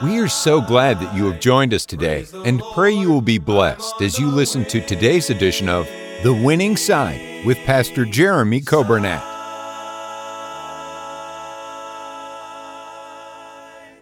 We are so glad that you have joined us today and pray you will be blessed as you listen to today's edition of The Winning Side with Pastor Jeremy Coburnett.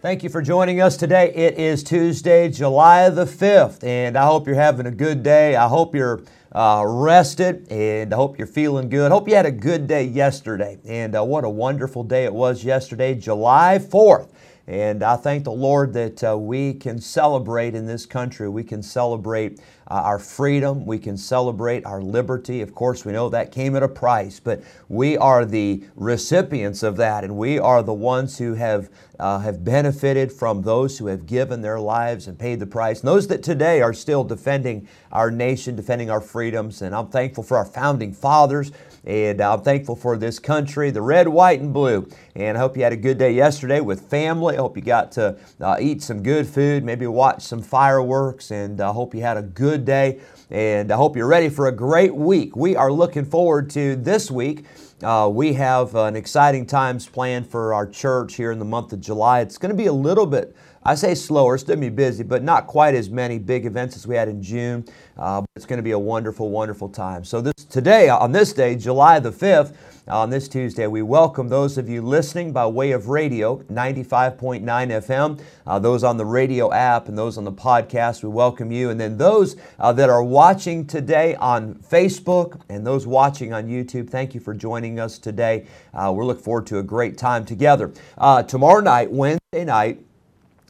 Thank you for joining us today. It is Tuesday, July the 5th, and I hope you're having a good day. I hope you're uh, rested, and I hope you're feeling good. Hope you had a good day yesterday, and uh, what a wonderful day it was yesterday, July 4th. And I thank the Lord that uh, we can celebrate in this country. We can celebrate uh, our freedom. We can celebrate our liberty. Of course, we know that came at a price, but we are the recipients of that, and we are the ones who have, uh, have benefited from those who have given their lives and paid the price. And those that today are still defending our nation, defending our freedoms. And I'm thankful for our founding fathers. And I'm thankful for this country, the red, white, and blue. And I hope you had a good day yesterday with family. I hope you got to uh, eat some good food, maybe watch some fireworks, and I hope you had a good day. And I hope you're ready for a great week. We are looking forward to this week. Uh, we have an exciting times planned for our church here in the month of July. It's going to be a little bit I say slower, still be busy, but not quite as many big events as we had in June. Uh, it's going to be a wonderful, wonderful time. So this today, on this day, July the 5th, on this Tuesday, we welcome those of you listening by way of radio, 95.9 FM, uh, those on the radio app and those on the podcast, we welcome you. And then those uh, that are watching today on Facebook and those watching on YouTube, thank you for joining us today. Uh, we're looking forward to a great time together. Uh, tomorrow night, Wednesday night,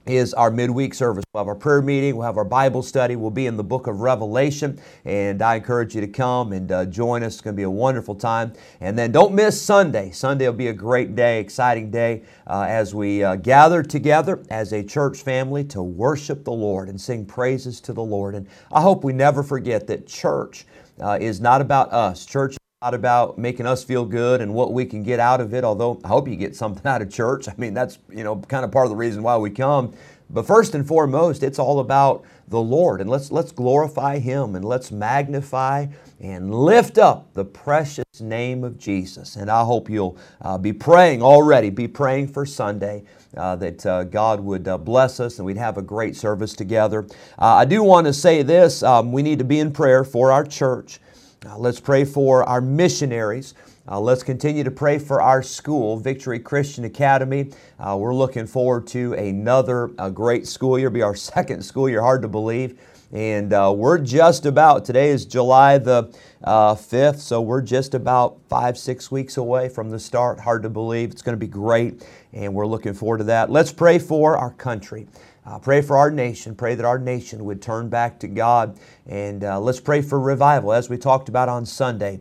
is our midweek service. We'll have our prayer meeting, we'll have our Bible study, we'll be in the book of Revelation, and I encourage you to come and uh, join us. It's going to be a wonderful time. And then don't miss Sunday. Sunday will be a great day, exciting day uh, as we uh, gather together as a church family to worship the Lord and sing praises to the Lord. And I hope we never forget that church uh, is not about us. Church about making us feel good and what we can get out of it, although I hope you get something out of church. I mean, that's, you know, kind of part of the reason why we come. But first and foremost, it's all about the Lord. And let's, let's glorify Him and let's magnify and lift up the precious name of Jesus. And I hope you'll uh, be praying already, be praying for Sunday. Uh, that uh, God would uh, bless us and we'd have a great service together. Uh, I do want to say this um, we need to be in prayer for our church. Uh, let's pray for our missionaries. Uh, let's continue to pray for our school, Victory Christian Academy. Uh, we're looking forward to another uh, great school year, It'll be our second school year, hard to believe. And uh, we're just about, today is July the 5th, uh, so we're just about five, six weeks away from the start. Hard to believe. It's going to be great, and we're looking forward to that. Let's pray for our country. Uh, pray for our nation. Pray that our nation would turn back to God. And uh, let's pray for revival, as we talked about on Sunday.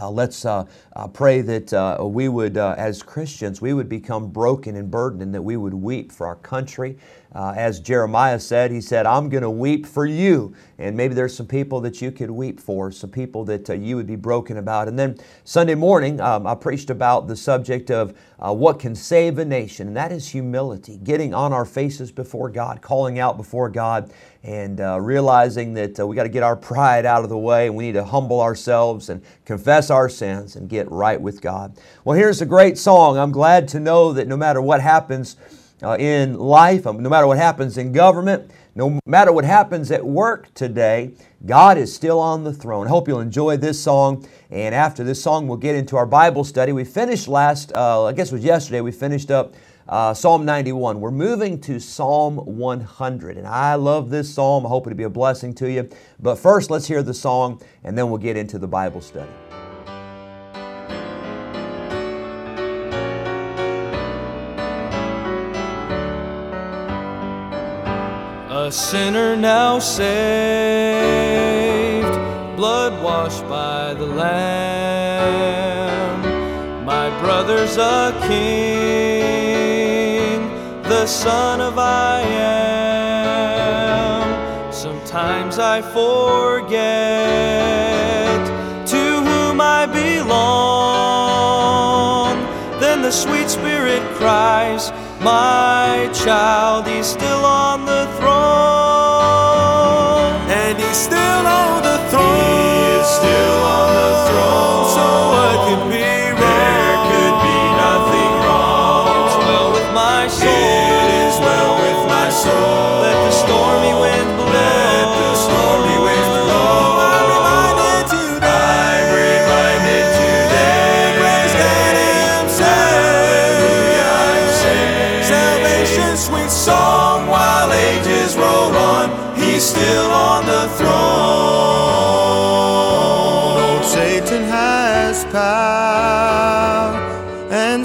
Uh, let's uh, uh, pray that uh, we would, uh, as Christians, we would become broken and burdened and that we would weep for our country. Uh, as Jeremiah said, he said, I'm going to weep for you. And maybe there's some people that you could weep for, some people that you would be broken about. And then Sunday morning, um, I preached about the subject of what can save a nation, and that is humility, getting on our faces before God, calling out before God, and realizing that we got to get our pride out of the way we need to humble ourselves and confess our sins and get right with God. Well, here's a great song. I'm glad to know that no matter what happens uh, in life, um, no matter what happens in government, no matter what happens at work today, God is still on the throne. I hope you'll enjoy this song. And after this song, we'll get into our Bible study. We finished last, uh, I guess it was yesterday, we finished up uh, Psalm 91. We're moving to Psalm 100. And I love this psalm. I hope it'll be a blessing to you. But first, let's hear the song, and then we'll get into the Bible study. sinner now saved, blood washed by the Lamb. My brother's a king, the Son of I am. Sometimes I forget to whom I belong. Then the sweet Spirit cries, My child, he's still on the throne. Still on the throne. He is still on the throne. So what could be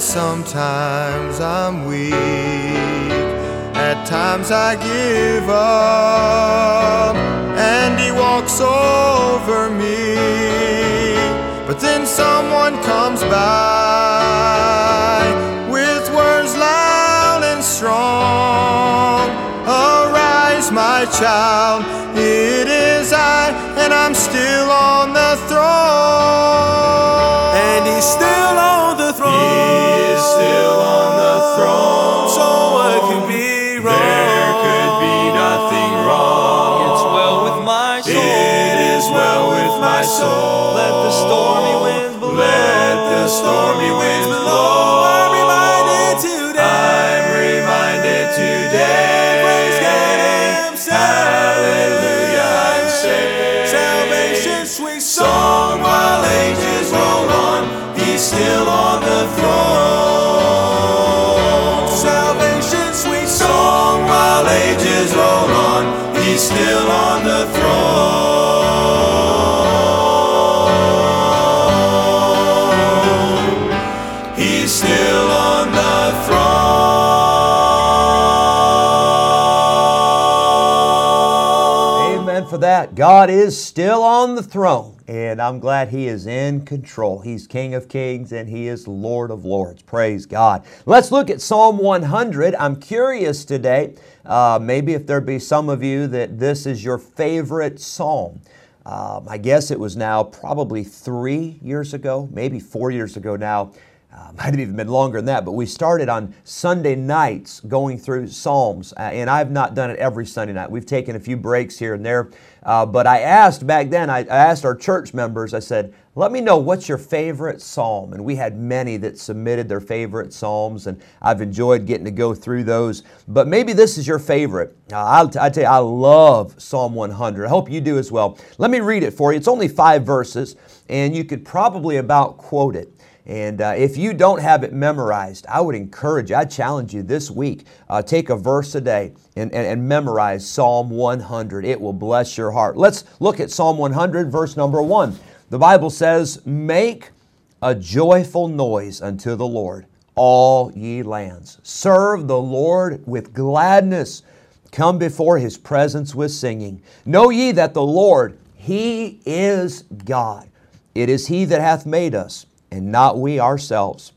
sometimes I'm weak. At times I give up, and He walks over me. But then someone comes by with words loud and strong. Arise, my child, it is I, and I'm still on the throne. Still on the throne. So what could be wrong? There could be nothing wrong. It's well with my soul. It is well with my soul. Let the stormy wind blow. Let the stormy winds blow. I'm reminded today. I'm reminded today. Praise God Himself. Hallelujah, I'm saved. Salvation, sweet song, while ages roll on, He's still on God is still on the throne, and I'm glad He is in control. He's King of Kings and He is Lord of Lords. Praise God. Let's look at Psalm 100. I'm curious today, uh, maybe if there be some of you that this is your favorite psalm. Um, I guess it was now probably three years ago, maybe four years ago now. Uh, might have even been longer than that, but we started on Sunday nights going through Psalms, uh, and I've not done it every Sunday night. We've taken a few breaks here and there, uh, but I asked back then, I, I asked our church members, I said, let me know what's your favorite Psalm. And we had many that submitted their favorite Psalms, and I've enjoyed getting to go through those. But maybe this is your favorite. Uh, I'll, t- I tell you, I love Psalm 100. I hope you do as well. Let me read it for you. It's only five verses, and you could probably about quote it. And uh, if you don't have it memorized, I would encourage you, I challenge you this week, uh, take a verse a day and, and, and memorize Psalm 100. It will bless your heart. Let's look at Psalm 100, verse number one. The Bible says, Make a joyful noise unto the Lord, all ye lands. Serve the Lord with gladness. Come before his presence with singing. Know ye that the Lord, he is God. It is he that hath made us and not we ourselves.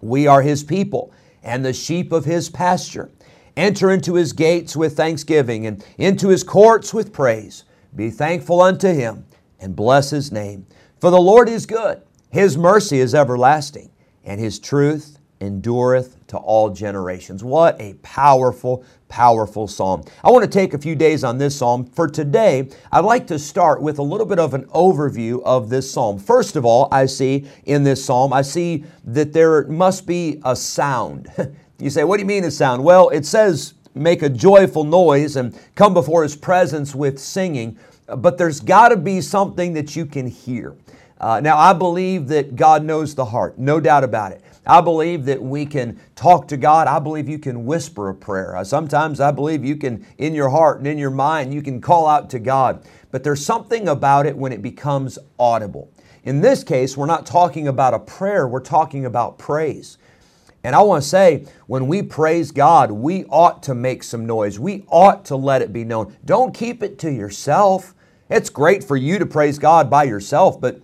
We are his people and the sheep of his pasture. Enter into his gates with thanksgiving and into his courts with praise. Be thankful unto him and bless his name. For the Lord is good, his mercy is everlasting, and his truth endureth to all generations. What a powerful, powerful psalm. I want to take a few days on this psalm. For today, I'd like to start with a little bit of an overview of this psalm. First of all, I see in this psalm, I see that there must be a sound. you say, what do you mean a sound? Well, it says, make a joyful noise and come before his presence with singing, but there's got to be something that you can hear. Uh, now, I believe that God knows the heart, no doubt about it. I believe that we can talk to God. I believe you can whisper a prayer. Sometimes I believe you can, in your heart and in your mind, you can call out to God. But there's something about it when it becomes audible. In this case, we're not talking about a prayer, we're talking about praise. And I want to say, when we praise God, we ought to make some noise. We ought to let it be known. Don't keep it to yourself. It's great for you to praise God by yourself, but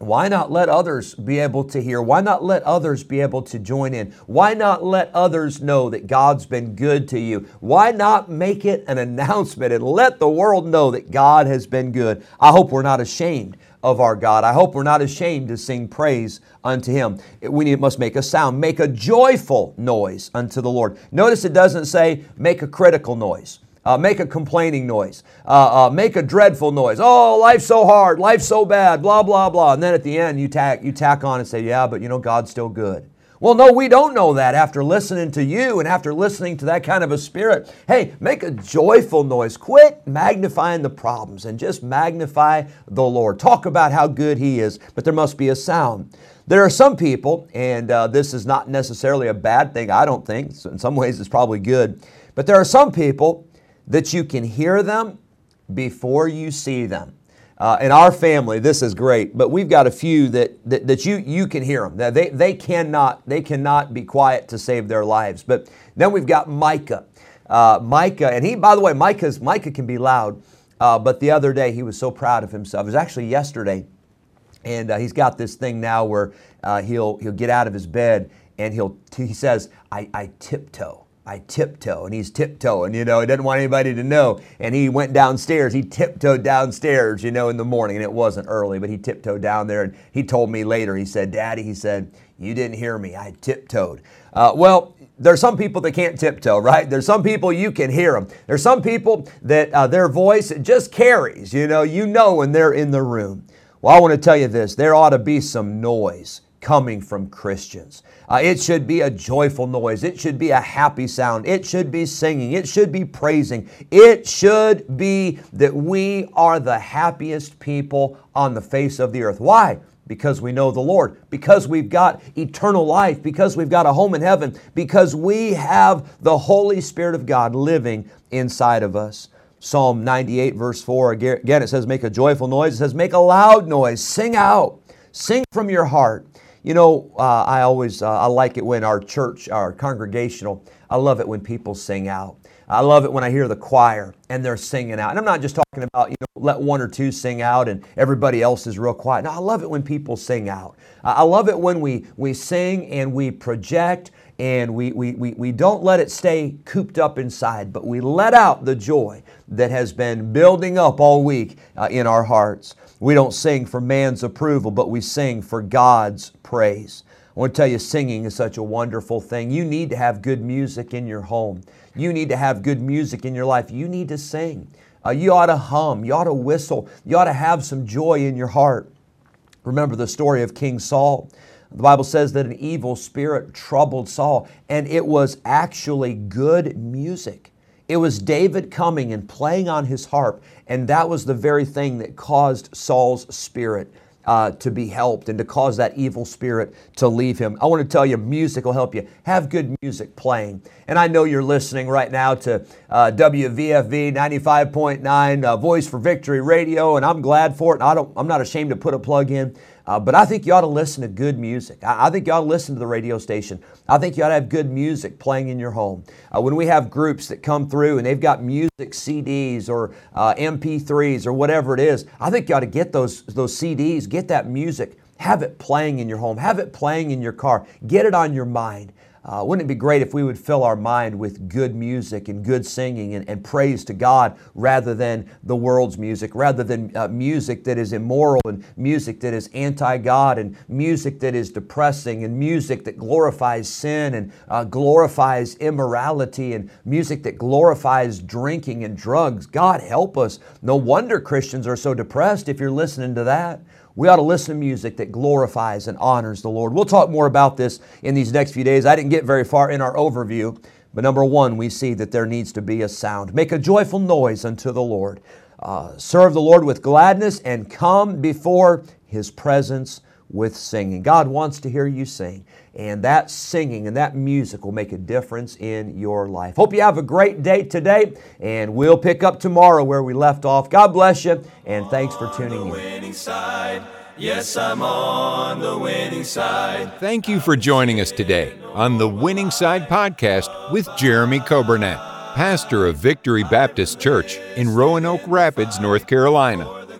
why not let others be able to hear? Why not let others be able to join in? Why not let others know that God's been good to you? Why not make it an announcement and let the world know that God has been good? I hope we're not ashamed of our God. I hope we're not ashamed to sing praise unto Him. We must make a sound, make a joyful noise unto the Lord. Notice it doesn't say make a critical noise. Uh, make a complaining noise. Uh, uh, make a dreadful noise. Oh, life's so hard. Life's so bad. Blah blah blah. And then at the end, you tack you tack on and say, "Yeah, but you know God's still good." Well, no, we don't know that after listening to you and after listening to that kind of a spirit. Hey, make a joyful noise. Quit magnifying the problems and just magnify the Lord. Talk about how good He is, but there must be a sound. There are some people, and uh, this is not necessarily a bad thing, I don't think. In some ways, it's probably good. But there are some people that you can hear them before you see them. Uh, in our family, this is great, but we've got a few that, that, that you, you can hear them. They, they, cannot, they cannot be quiet to save their lives. But then we've got Micah. Uh, Micah, and he, by the way, Micah's, Micah can be loud, uh, but the other day he was so proud of himself. It was actually yesterday, and uh, he's got this thing now where uh, he'll, he'll get out of his bed and he'll, he says, I, I tiptoe. I tiptoe, and he's tiptoeing, you know, he doesn't want anybody to know. And he went downstairs, he tiptoed downstairs, you know, in the morning, and it wasn't early, but he tiptoed down there, and he told me later, he said, Daddy, he said, you didn't hear me, I tiptoed. Uh, well, there's some people that can't tiptoe, right? There's some people you can hear them. There's some people that uh, their voice just carries, you know, you know when they're in the room. Well, I want to tell you this there ought to be some noise coming from Christians. Uh, it should be a joyful noise. It should be a happy sound. It should be singing. It should be praising. It should be that we are the happiest people on the face of the earth. Why? Because we know the Lord, because we've got eternal life, because we've got a home in heaven, because we have the Holy Spirit of God living inside of us. Psalm 98, verse 4, again, it says, Make a joyful noise. It says, Make a loud noise. Sing out. Sing from your heart. You know, uh, I always uh, I like it when our church, our congregational, I love it when people sing out. I love it when I hear the choir and they're singing out. And I'm not just talking about, you know, let one or two sing out and everybody else is real quiet. No, I love it when people sing out. I love it when we, we sing and we project and we, we, we, we don't let it stay cooped up inside, but we let out the joy that has been building up all week uh, in our hearts. We don't sing for man's approval, but we sing for God's praise. I want to tell you, singing is such a wonderful thing. You need to have good music in your home. You need to have good music in your life. You need to sing. Uh, you ought to hum. You ought to whistle. You ought to have some joy in your heart. Remember the story of King Saul. The Bible says that an evil spirit troubled Saul, and it was actually good music. It was David coming and playing on his harp, and that was the very thing that caused Saul's spirit uh, to be helped and to cause that evil spirit to leave him. I want to tell you, music will help you. Have good music playing. And I know you're listening right now to uh, WVFV 95.9 uh, Voice for Victory Radio, and I'm glad for it. I don't, I'm not ashamed to put a plug in. Uh, but I think you ought to listen to good music. I, I, think you ought to listen to the radio station. I think you ought to have good music playing in your home. Uh, when we have groups that come through and they've got music CDs or uh, MP3s or whatever it is, I think you ought to get those, those CDs, get that music, have it playing in your home, have it playing in your car, get it on your mind. Uh, wouldn't it be great if we would fill our mind with good music and good singing and, and praise to God rather than the world's music, rather than uh, music that is immoral and music that is anti God and music that is depressing and music that glorifies sin and uh, glorifies immorality and music that glorifies drinking and drugs? God help us. No wonder Christians are so depressed if you're listening to that. We ought to listen to music that glorifies and honors the Lord. We'll talk more about this in these next few days. I didn't get very far in our overview, but number one, we see that there needs to be a sound. Make a joyful noise unto the Lord. Uh, serve the Lord with gladness and come before His presence with singing. God wants to hear you sing, and that singing and that music will make a difference in your life. Hope you have a great day today, and we'll pick up tomorrow where we left off. God bless you, and thanks for tuning in. Yes, I'm on the winning side. Thank you for joining us today on the Winning Side podcast with Jeremy Coburnett, pastor of Victory Baptist Church in Roanoke Rapids, North Carolina.